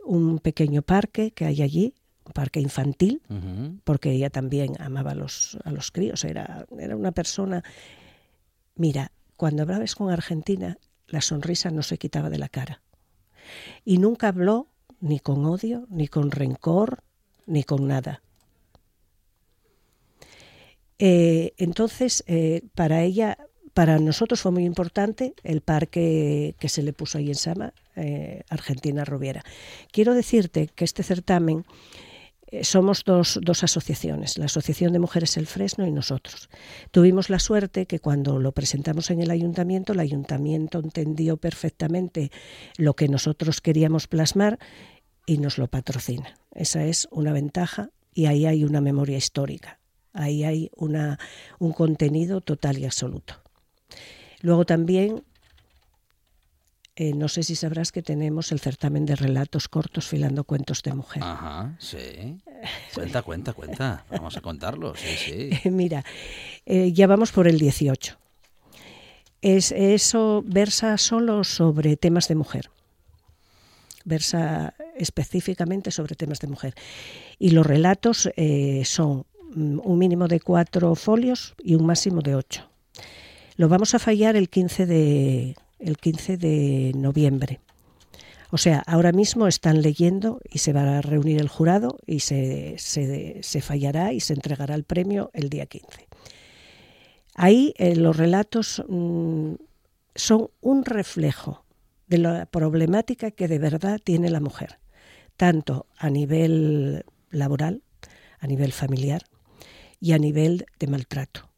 un pequeño parque que hay allí, un parque infantil, porque ella también amaba a los, a los críos, era, era una persona... Mira, cuando hablabas con Argentina, la sonrisa no se quitaba de la cara. Y nunca habló ni con odio, ni con rencor, ni con nada. Eh, entonces, eh, para ella, para nosotros fue muy importante el parque que se le puso ahí en Sama, eh, Argentina Rubiera. Quiero decirte que este certamen eh, somos dos, dos asociaciones, la Asociación de Mujeres El Fresno y nosotros. Tuvimos la suerte que cuando lo presentamos en el ayuntamiento, el ayuntamiento entendió perfectamente lo que nosotros queríamos plasmar y nos lo patrocina. Esa es una ventaja y ahí hay una memoria histórica, ahí hay una, un contenido total y absoluto. Luego también eh, no sé si sabrás que tenemos el certamen de relatos cortos filando cuentos de mujer. Ajá, sí. Cuenta, cuenta, cuenta. Vamos a contarlo, sí, sí. Mira, eh, ya vamos por el 18. Es, eso versa solo sobre temas de mujer. Versa específicamente sobre temas de mujer. Y los relatos eh, son mm, un mínimo de cuatro folios y un máximo de ocho. Lo vamos a fallar el 15 de, el 15 de noviembre. O sea, ahora mismo están leyendo y se va a reunir el jurado y se, se, fallará y se entregará el premio el día 15. Ahí eh, los relatos mm, son un reflejo de la problemática que de verdad tiene la mujer, tanto a nivel laboral, a nivel familiar y a nivel de maltrato.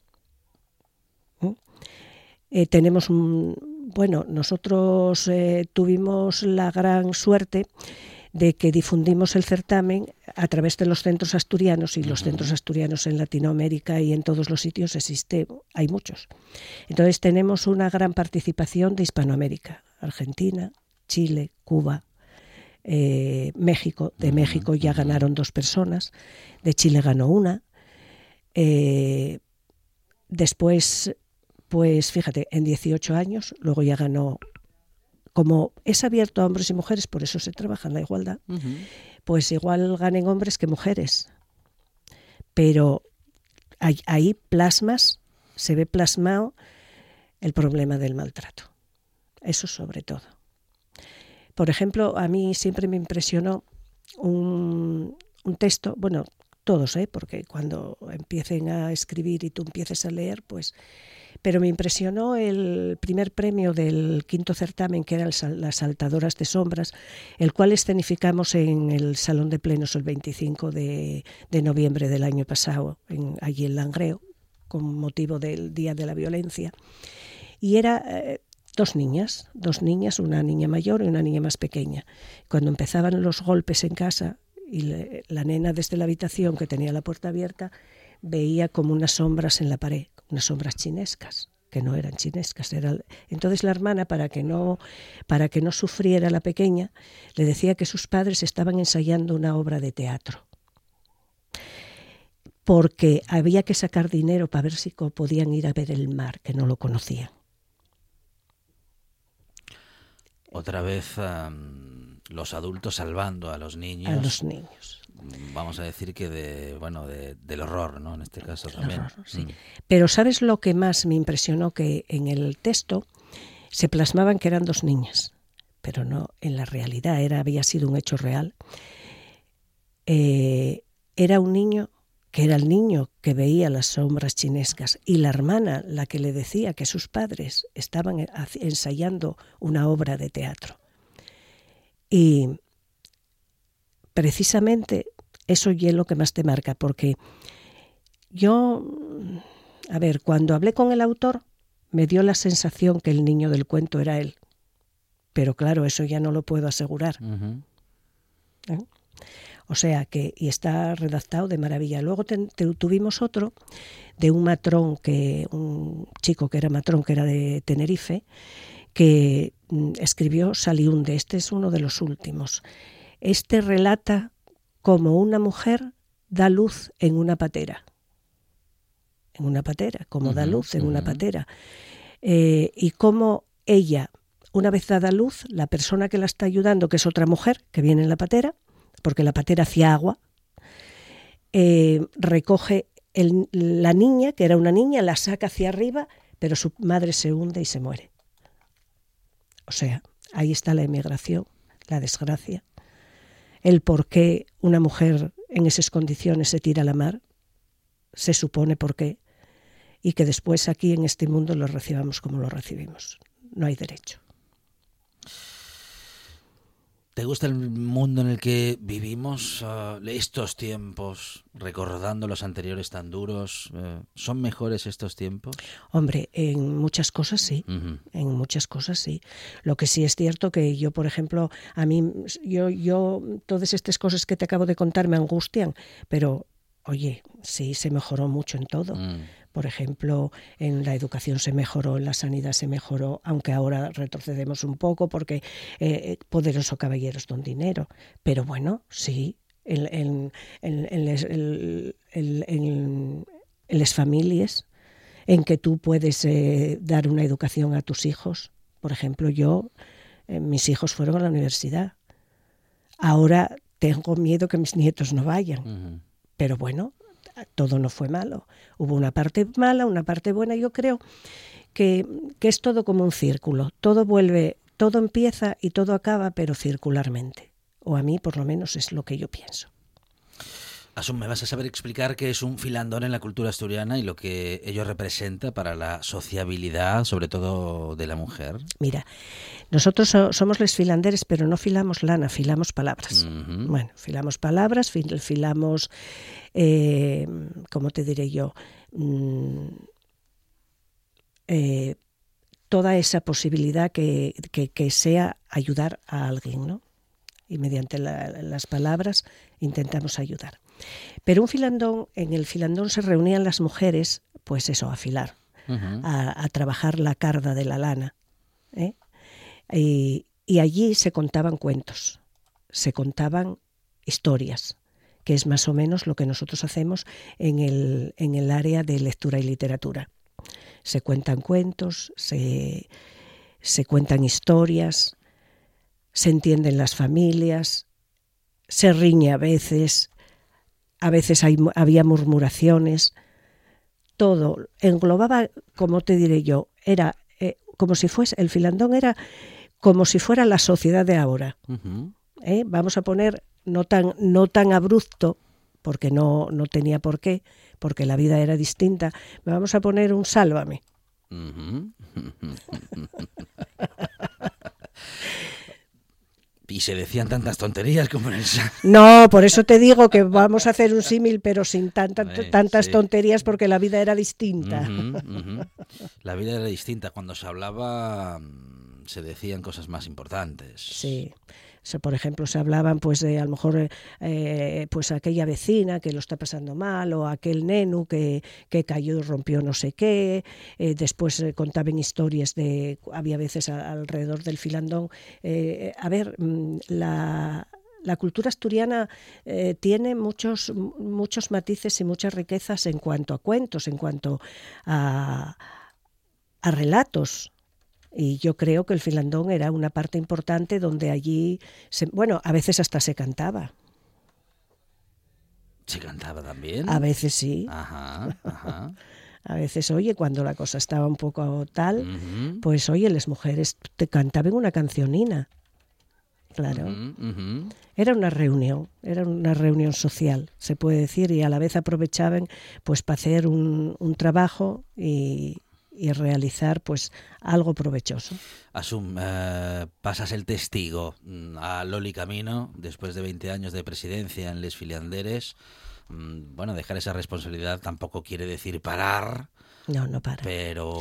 Eh, tenemos un, bueno, nosotros eh, tuvimos la gran suerte de que difundimos el certamen a través de los centros asturianos y los centros asturianos en Latinoamérica y en todos los sitios existe, hay muchos. Entonces tenemos una gran participación de Hispanoamérica, Argentina, Chile, Cuba, eh, México. De México ya ganaron dos personas, de Chile ganó una. Eh, después pues fíjate, en 18 años, luego ya ganó, como es abierto a hombres y mujeres, por eso se trabaja en la igualdad, pues igual ganen hombres que mujeres. Pero ahí plasmas, se ve plasmado el problema del maltrato. Eso sobre todo. Por ejemplo, a mí siempre me impresionó un, un texto, bueno, todos, ¿eh? porque cuando empiecen a escribir y tú empieces a leer, pues pero me impresionó el primer premio del quinto certamen, que eran las saltadoras de sombras, el cual escenificamos en el Salón de Plenos el 25 de, noviembre del año pasado, allí en Langreo, con motivo del Día de la Violencia. Y era eh, dos niñas, dos niñas, una niña mayor y una niña más pequeña. Cuando empezaban los golpes en casa y la nena desde la habitación que tenía la puerta abierta veía como unas sombras en la pared unas sombras chinescas que no eran chinescas. Era... Entonces la hermana, para que, no, para que no sufriera la pequeña, le decía que sus padres estaban ensayando una obra de teatro. Porque había que sacar dinero para ver si podían ir a ver el mar, que no lo conocían. Otra vez los adultos salvando a los niños. A los niños vamos a decir que de bueno de, del horror no en este caso también. sí. Mm. pero sabes lo que más me impresionó que en el texto se plasmaban que eran dos niñas pero no en la realidad era había sido un hecho real. Eh, era un niño que era el niño que veía las sombras chinescas y la hermana la que le decía que sus padres estaban ensayando una obra de teatro. Y precisamente eso es lo que más te marca, porque yo, a ver, cuando hablé con el autor, me dio la sensación que el niño del cuento era él. Pero claro, eso ya no lo puedo asegurar. ¿Eh? O sea que, y está redactado de maravilla. Luego tuvimos otro de un matrón, que un chico que era matrón, que era de Tenerife, que mm, escribió Saliunde. Este es uno de los últimos. Este relata cómo una mujer da luz en una patera. En una patera, como da luz en una patera. Eh, y cómo ella, una vez dada luz, la persona que la está ayudando, que es otra mujer que viene en la patera, porque la patera hacía agua, eh, recoge la niña, que era una niña, la saca hacia arriba, pero su madre se hunde y se muere. O sea, ahí está la emigración, la desgracia el por qué una mujer en esas condiciones se tira a la mar, se supone por qué, y que después aquí en este mundo lo recibamos como lo recibimos. No hay derecho. ¿Te gusta el mundo en el que vivimos? Uh, estos tiempos, recordando los anteriores tan duros, uh, ¿son mejores estos tiempos? Hombre, en muchas cosas sí, en muchas cosas sí. Lo que sí es cierto que yo, por ejemplo, a mí, yo, yo, todas estas cosas que te acabo de contar me angustian, pero, oye, sí, se mejoró mucho en todo. Mm. Por ejemplo, en la educación se mejoró, en la sanidad se mejoró, aunque ahora retrocedemos un poco porque eh, poderoso caballeros don dinero. Pero bueno, sí, en, las familias en que tú puedes eh, dar una educación a tus hijos. Por ejemplo, yo, eh, mis hijos fueron a la universidad. Ahora tengo miedo que mis nietos no vayan. Pero bueno, todo no fue malo. Hubo una parte mala, una parte buena. Yo creo que, que es todo como un círculo, todo vuelve, todo empieza y todo acaba, pero circularmente. O a mí, por lo menos, es lo que yo pienso. Asum, ¿me vas a saber explicar qué es un filandón en la cultura asturiana y lo que ello representa para la sociabilidad, sobre todo de la mujer? Mira, nosotros so- somos les filanderes, pero no filamos lana, filamos palabras. Bueno, filamos palabras, fil- filamos, eh, ¿cómo te diré yo? Mm, eh, toda esa posibilidad que, que- que sea ayudar a alguien, ¿no? Y mediante la- las palabras intentamos ayudar. Pero un filandón, en el filandón se reunían las mujeres, pues eso, a filar, a trabajar la carda de la lana. ¿eh? Y, y allí se contaban cuentos, se contaban historias, que es más o menos lo que nosotros hacemos en el, en el área de lectura y literatura. Se cuentan cuentos, se, se cuentan historias, se entienden las familias, se riñe a veces, a veces hay, había murmuraciones, todo englobaba, como te diré yo, era eh, como si fuese, el filandón era como si fuera la sociedad de ahora. ¿eh? Vamos a poner no tan, no tan abrupto, porque no, no tenía por qué, porque la vida era distinta. Vamos a poner un sálvame. Y se decían tantas tonterías como en el... No, por eso te digo que vamos a hacer un símil, pero sin tanta- Eh, tantas sí. tonterías, porque la vida era distinta. La vida era distinta. Cuando se hablaba mm, se decían cosas más importantes. Sí. Por ejemplo, se hablaban pues de a lo mejor eh, pues aquella vecina que lo está pasando mal o aquel nenu que, que cayó y rompió no sé qué. Eh, después eh, contaban historias de había veces alrededor del filandón. Eh, a ver, mm, la la cultura asturiana eh, tiene muchos muchos matices y muchas riquezas en cuanto a cuentos, en cuanto a, a relatos. Y yo creo que el filandón era una parte importante donde allí, se- bueno, a veces hasta se cantaba, Se cantaba también. a veces sí, Ajá, ajá. a veces, oye, cuando la cosa estaba un poco tal, pues oye, las mujeres te cantaban una cancionina. Claro, era una reunión, era una reunión social, se puede decir, y a la vez aprovechaban pues para hacer un, un trabajo y, y realizar pues algo provechoso. Asum, eh, pasas el testigo mm, a Loli Camino después de 20 años de presidencia en Les Filianderes. Mm, Bueno, dejar esa responsabilidad tampoco quiere decir parar, No, no para. pero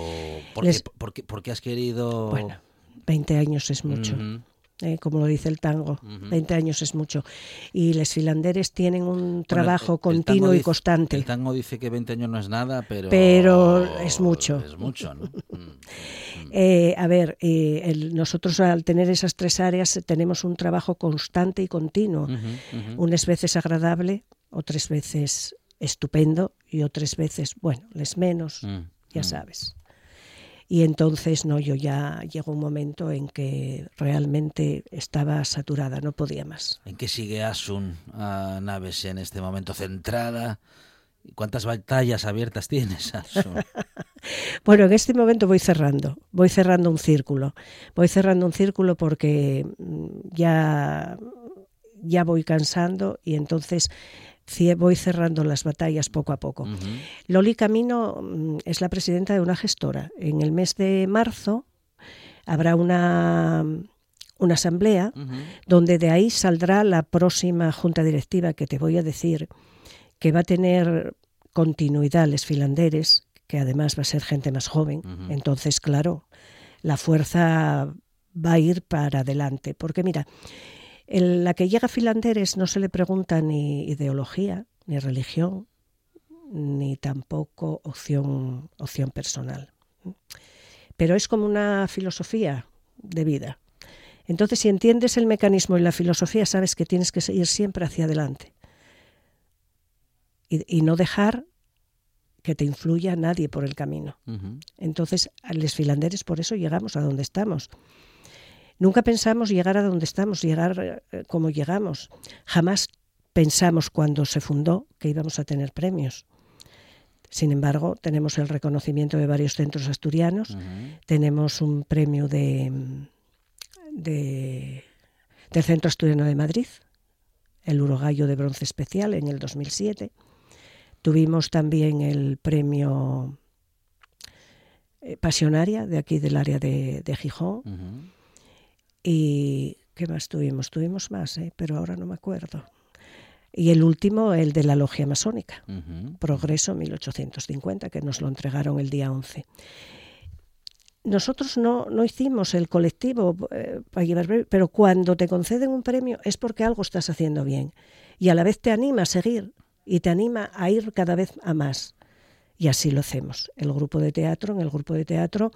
¿por, Les- qué, por qué- por qué has querido...? Bueno, 20 años es mucho. Eh, como lo dice el tango, Ujú. 20 años es mucho. Y les filanderes tienen un Bueno, trabajo el- el continuo y dice- constante. El tango dice que 20 años no es nada, pero... Pero es mucho. Es mucho, ¿no? Mm. Eh, a ver, eh, el- nosotros al tener esas tres áreas tenemos un trabajo constante y continuo. Unas veces agradable, otras veces estupendo y otras veces, bueno, les menos, Mm, ya mm. sabes. Y entonces, no, yo ya llegó un momento en que realmente estaba saturada, no podía más. ¿En qué sigue Asun a Naves en este momento centrada? ¿Cuántas batallas abiertas tienes, Asun? Bueno, en este momento voy cerrando, voy cerrando un círculo. Voy cerrando un círculo porque mm, ya, ya voy cansando y entonces voy cerrando las batallas poco a poco. Loli Camino mm, es la presidenta de una gestora. En el mes de marzo habrá una, una asamblea donde de ahí saldrá la próxima junta directiva que te voy a decir que va a tener continuidad les filanderes, que además va a ser gente más joven. Entonces, claro, la fuerza va a ir para adelante. Porque mira, el- la que llega a filanderes no se le pregunta ni ideología, ni religión, ni tampoco opción, opción personal. Pero es como una filosofía de vida. Entonces, si entiendes el mecanismo y la filosofía, sabes que tienes que ir siempre hacia adelante. Y, y no dejar que te influya nadie por el camino. Entonces, a los filanderes por eso llegamos a donde estamos. Nunca pensamos llegar a donde estamos, llegar eh, como llegamos. Jamás pensamos cuando se fundó que íbamos a tener premios. Sin embargo, tenemos el reconocimiento de varios centros asturianos, tenemos un premio de, de- del Centro Asturiano de Madrid, el Urogallo de Bronce Especial en el 2007. Tuvimos también el premio eh, Pasionaria de aquí del área de, de Gijón. ¿Y qué más tuvimos? Tuvimos más, ¿eh? pero ahora no me acuerdo. Y el último, el de la Logia Masónica. Ujú. Progreso 1850, que nos lo entregaron el día 11. Nosotros no, no hicimos el colectivo eh, para llevar premio, pero cuando te conceden un premio es porque algo estás haciendo bien y a la vez te anima a seguir y te anima a ir cada vez a más. Y así lo hacemos. El grupo de teatro, en el grupo de teatro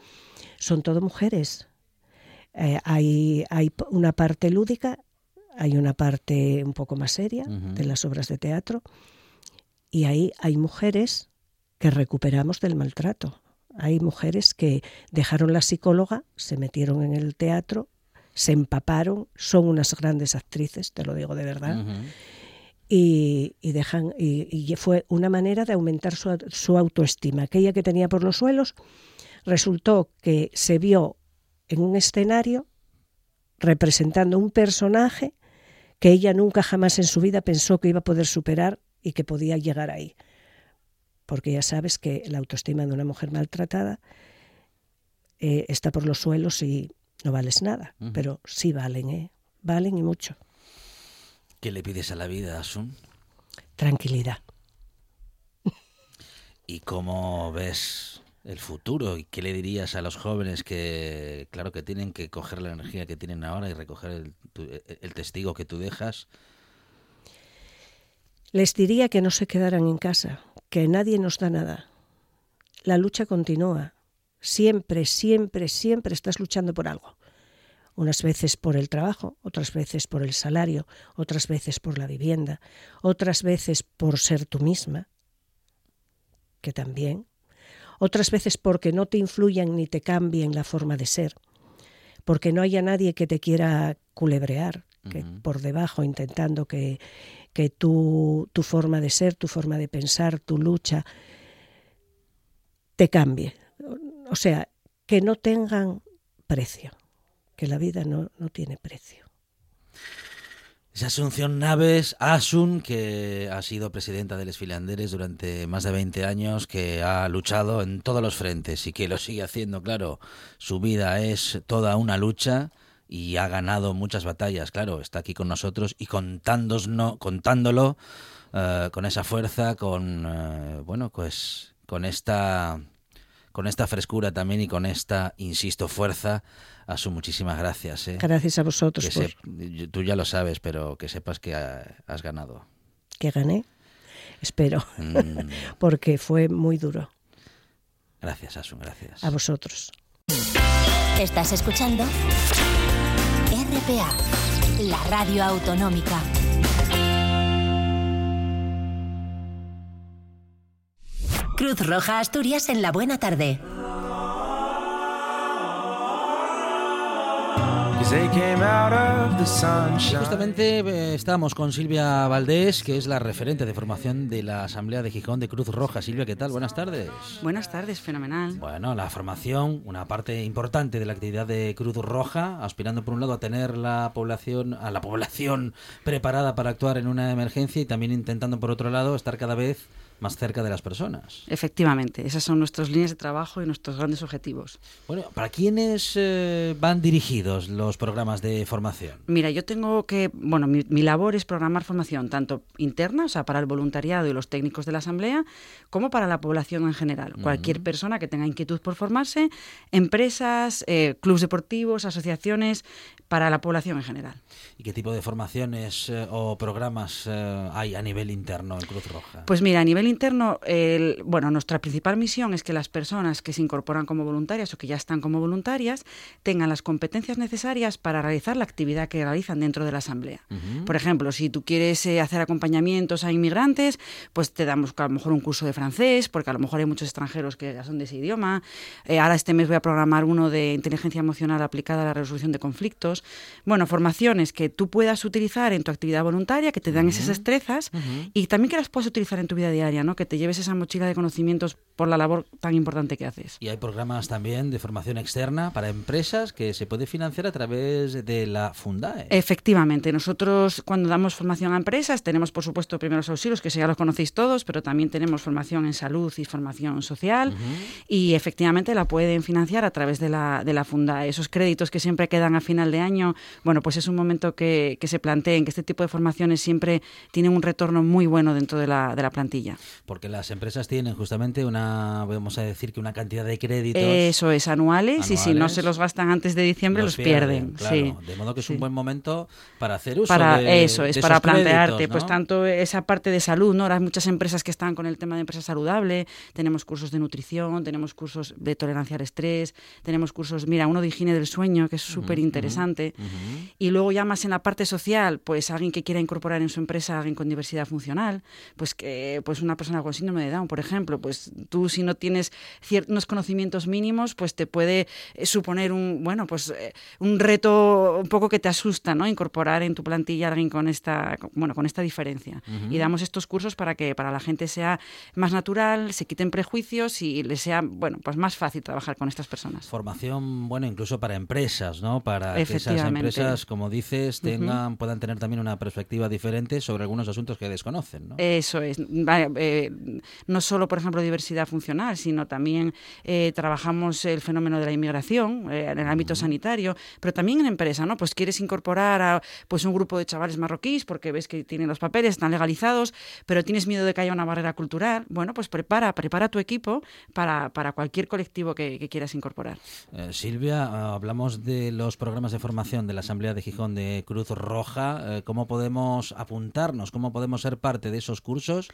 son todo mujeres. Eh, hay, una parte lúdica, hay una parte un poco más seria de las obras de teatro y ahí hay mujeres que recuperamos del maltrato. Hay mujeres que dejaron la psicóloga, se metieron en el teatro, se empaparon, son unas grandes actrices, te lo digo de verdad, y, y dejan y, y fue una manera de aumentar su, su autoestima. Aquella que tenía por los suelos resultó que se vio en un escenario representando un personaje que ella nunca jamás en su vida pensó que iba a poder superar y que podía llegar ahí. Porque ya sabes que la autoestima de una mujer maltratada eh, está por los suelos y no vales nada, pero sí valen, ¿eh? valen y mucho. ¿Qué le pides a la vida, Asun? Tranquilidad. ¿Y cómo ves el futuro? ¿Y qué le dirías a los jóvenes que, claro, que tienen que coger la energía que tienen ahora y recoger el, tu- el testigo que tú dejas? Les diría que no se quedaran en casa, que nadie nos da nada. La lucha continúa. Siempre, siempre, siempre estás luchando por algo. Unas veces por el trabajo, otras veces por el salario, otras veces por la vivienda, otras veces por ser tú misma, que también, otras veces porque no te influyan ni te cambien la forma de ser, porque no haya nadie que te quiera culebrear, que por debajo intentando que, que tu, tu forma de ser, tu forma de pensar, tu lucha, te cambie. O sea, que no tengan precio, que la vida no, no tiene precio. Es Asunción Naves, Asun, que ha sido presidenta de Les Filanderes durante más de 20 años, que ha luchado en todos los frentes y que lo sigue haciendo, claro. Su vida es toda una lucha y ha ganado muchas batallas, claro. Está aquí con nosotros y contándonos, contándolo eh, con esa fuerza, con, eh, bueno, pues con esta, con esta frescura también y con esta, insisto, fuerza. Asun, muchísimas gracias. ¿eh? Gracias a vosotros Que por se- tú ya lo sabes, pero que sepas que ha- has ganado. que gané. Espero, Mm, porque fue muy duro. gracias, Asun, gracias. A vosotros. Estás escuchando RPA, la radio autonómica. Cruz Roja Asturias en la buena tarde. Y justamente eh, estamos con Silvia Valdés, que es la referente de formación de la Asamblea de Gijón de Cruz Roja. Silvia, ¿qué tal? Buenas tardes. Buenas tardes, fenomenal. Bueno, la formación, una parte importante de la actividad de Cruz Roja, aspirando por un lado a tener la población, a la población preparada para actuar en una emergencia y también intentando por otro lado estar cada vez más cerca de las personas. Efectivamente, esas son nuestras líneas de trabajo y nuestros grandes objetivos. Bueno, ¿para quiénes eh, van dirigidos los programas de formación? Mira, yo tengo que, bueno, mi, mi labor es programar formación tanto interna, o sea, para el voluntariado y los técnicos de la Asamblea, como para la población en general. Cualquier persona que tenga inquietud por formarse, empresas, eh, clubes deportivos, asociaciones, para la población en general. ¿Y qué tipo de formaciones eh, o programas eh, hay a nivel interno en Cruz Roja? Pues mira, a nivel interno, el- bueno, nuestra principal misión es que las personas que se incorporan como voluntarias o que ya están como voluntarias tengan las competencias necesarias para realizar la actividad que realizan dentro de la Asamblea. Por ejemplo, si tú quieres eh, hacer acompañamientos a inmigrantes, pues te damos a lo mejor un curso de francés, porque a lo mejor hay muchos extranjeros que ya son de ese idioma. Eh, ahora este mes voy a programar uno de inteligencia emocional aplicada a la resolución de conflictos. Bueno, formaciones que tú puedas utilizar en tu actividad voluntaria, que te dan esas destrezas y también que las puedas utilizar en tu vida diaria ¿no? Que te lleves esa mochila de conocimientos por la labor tan importante que haces. Y hay programas también de formación externa para empresas que se puede financiar a través de la Fundae. Efectivamente, nosotros cuando damos formación a empresas tenemos, por supuesto, primeros auxilios, que ya los conocéis todos, pero también tenemos formación en salud y formación social. Y efectivamente la pueden financiar a través de la, de la Fundae. Esos créditos que siempre quedan a final de año, bueno, pues es un momento que, que se planteen que este tipo de formaciones siempre tienen un retorno muy bueno dentro de la, de la plantilla. Porque las empresas tienen justamente una, vamos a decir que una cantidad de créditos. Eso es, anuales, y si no anuales, se los gastan antes de diciembre, los, pierden. claro. sí. De modo que es un buen momento para hacer uso para de eso es de para plantearte créditos, pues ¿no? tanto esa parte de salud no ahora hay muchas empresas que están con el tema de empresa saludable tenemos cursos de nutrición tenemos cursos de tolerancia al estrés tenemos cursos mira uno de higiene del sueño que es súper interesante Ujú. y luego ya más en la parte social pues alguien que quiera incorporar en su empresa a alguien con diversidad funcional pues que pues una persona con síndrome de Down por ejemplo pues tú si no tienes ciertos conocimientos mínimos pues te puede eh, suponer un bueno pues eh, un reto un poco que te asusta no incorporar en tu plantilla a alguien con esta bueno con esta diferencia y damos estos cursos para que para la gente sea más natural se quiten prejuicios y les sea bueno pues más fácil trabajar con estas personas Formación, bueno, incluso para empresas, ¿no? Para que esas empresas, como dices, tengan, puedan tener también una perspectiva diferente sobre algunos asuntos que desconocen, ¿no? Eso es. Vale, eh, no solo, por ejemplo, diversidad funcional, sino también eh, trabajamos el fenómeno de la inmigración eh, en el ámbito sanitario, pero también en empresa, ¿no? Pues quieres incorporar a pues un grupo de chavales marroquíes porque ves que tienen los papeles, están legalizados, pero tienes miedo de que haya una barrera cultural. Bueno, pues prepara, prepara tu equipo para, para cualquier colectivo que, que quieras incorporar. Silvia, ah, hablamos de los programas de formación de la Asamblea de Gijón de Cruz Roja. ¿Cómo podemos apuntarnos? ¿Cómo podemos ser parte de esos cursos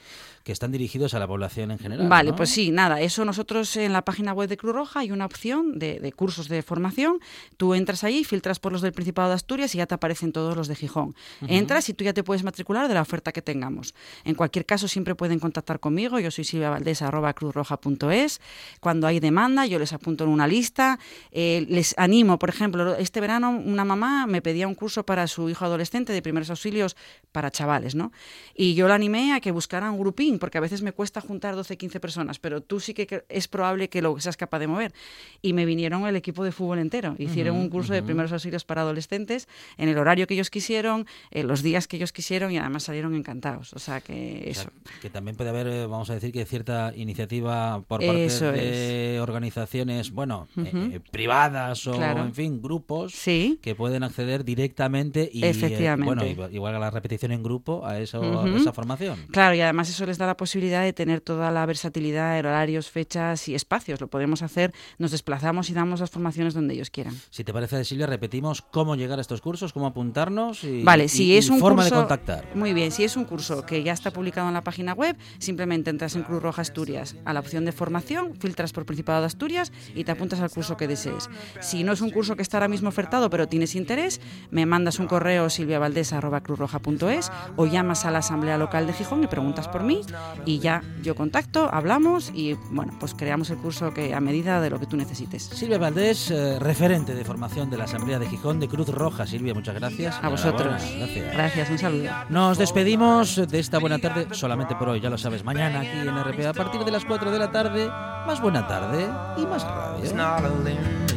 que están dirigidos a la población en general? Vale, ¿no? pues sí, nada, eso nosotros en la página web de Cruz Roja hay una opción de, de cursos de formación. Tú entras ahí, filtras por los del Principado de Asturias y ya te aparecen todos los de Gijón. Entras y tú ya te puedes matricular de la oferta que tengamos. En cualquier caso, siempre pueden contactar conmigo. Yo soy Silvia Valdés, arroba cruzroja.es. Cuando hay demanda, yo les apunto en una lista. Eh, les animo, por ejemplo, este verano una mamá me pedía un curso para su hijo adolescente de primeros auxilios para chavales, ¿no? Y yo la animé a que buscara un grupín, porque a veces me cuesta juntar 12, 15 personas, pero tú sí que es probable que lo seas capaz de mover. Y me vinieron el equipo de fútbol entero. Hicieron un curso de primeros auxilios para adolescentes en el horario que ellos quisieron, en los días que ellos quisieron y además salieron encantados. O sea que O eso. sea, que también puede haber, eh, vamos a decir, que cierta iniciativa por parte Eso de organizaciones, bueno, eh, eh, privadas o, Claro. en fin, grupos Sí. que pueden acceder directamente y, eh, Efectivamente. bueno, igual- igual a la repetición en grupo a, eso, a esa formación. Claro, y además eso les da la posibilidad de tener toda la versatilidad de horarios, fechas y espacios. Lo podemos hacer, nos desplazamos y damos las formaciones donde ellos quieran. Si te parece, Silvia, repetimos cómo llegar a estos cursos, cómo apuntarnos y, Vale, si y es un forma curso, de contactar. Muy bien, si es un curso que ya está publicado en la página web, simplemente entras en Cruz Roja Asturias a la opción de formación, filtras por Principado de Asturias y te apuntas al curso que desees. Si no es un curso que está ahora mismo ofertado, pero tienes interés, me mandas un correo silviavaldés@cruzroja.es o llamas a la Asamblea Local de Gijón y preguntas por mí y ya yo contacto, hablamos y bueno, pues creamos el curso que a medida de lo que tú necesites. Silvia Valdés, eh, referente de formación de la Asamblea de Gijón de Cruz Roja. Silvia, muchas gracias. A vosotros. Gracias. Gracias, un saludo. Nos despedimos de esta buena tarde solamente por hoy, ya lo sabes. Mañana aquí en RPA a partir de las 4 de la tarde, más buena tarde y más radio. not a limit.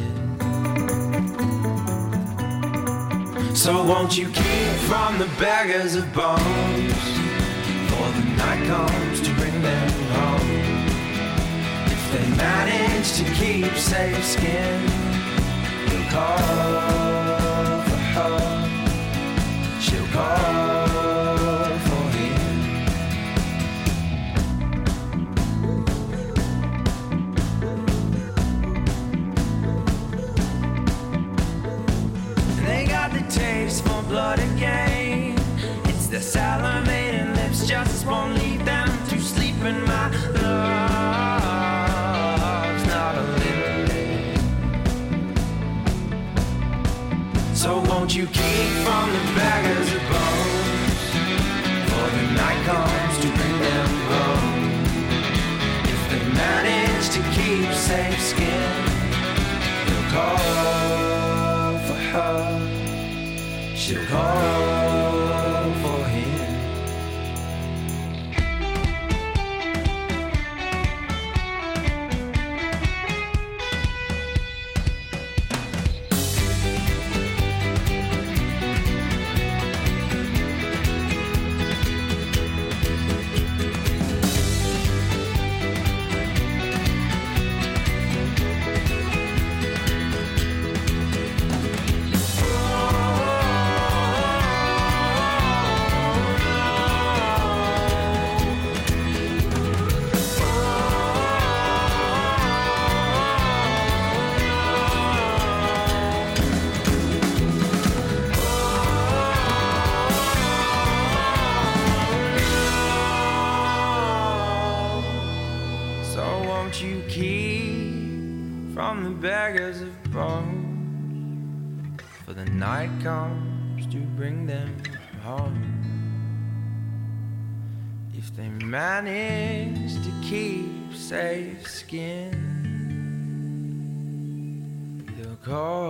So won't you keep from the beggars of bones? The night comes to bring them home. If they manage to keep safe skin, you'll call for her. She'll call for him. They got the taste for blood again. It's the lips just won't lead them to sleep in my love's not a little late. So won't you keep from the comes to bring them home. If they manage to keep safe skin, they'll call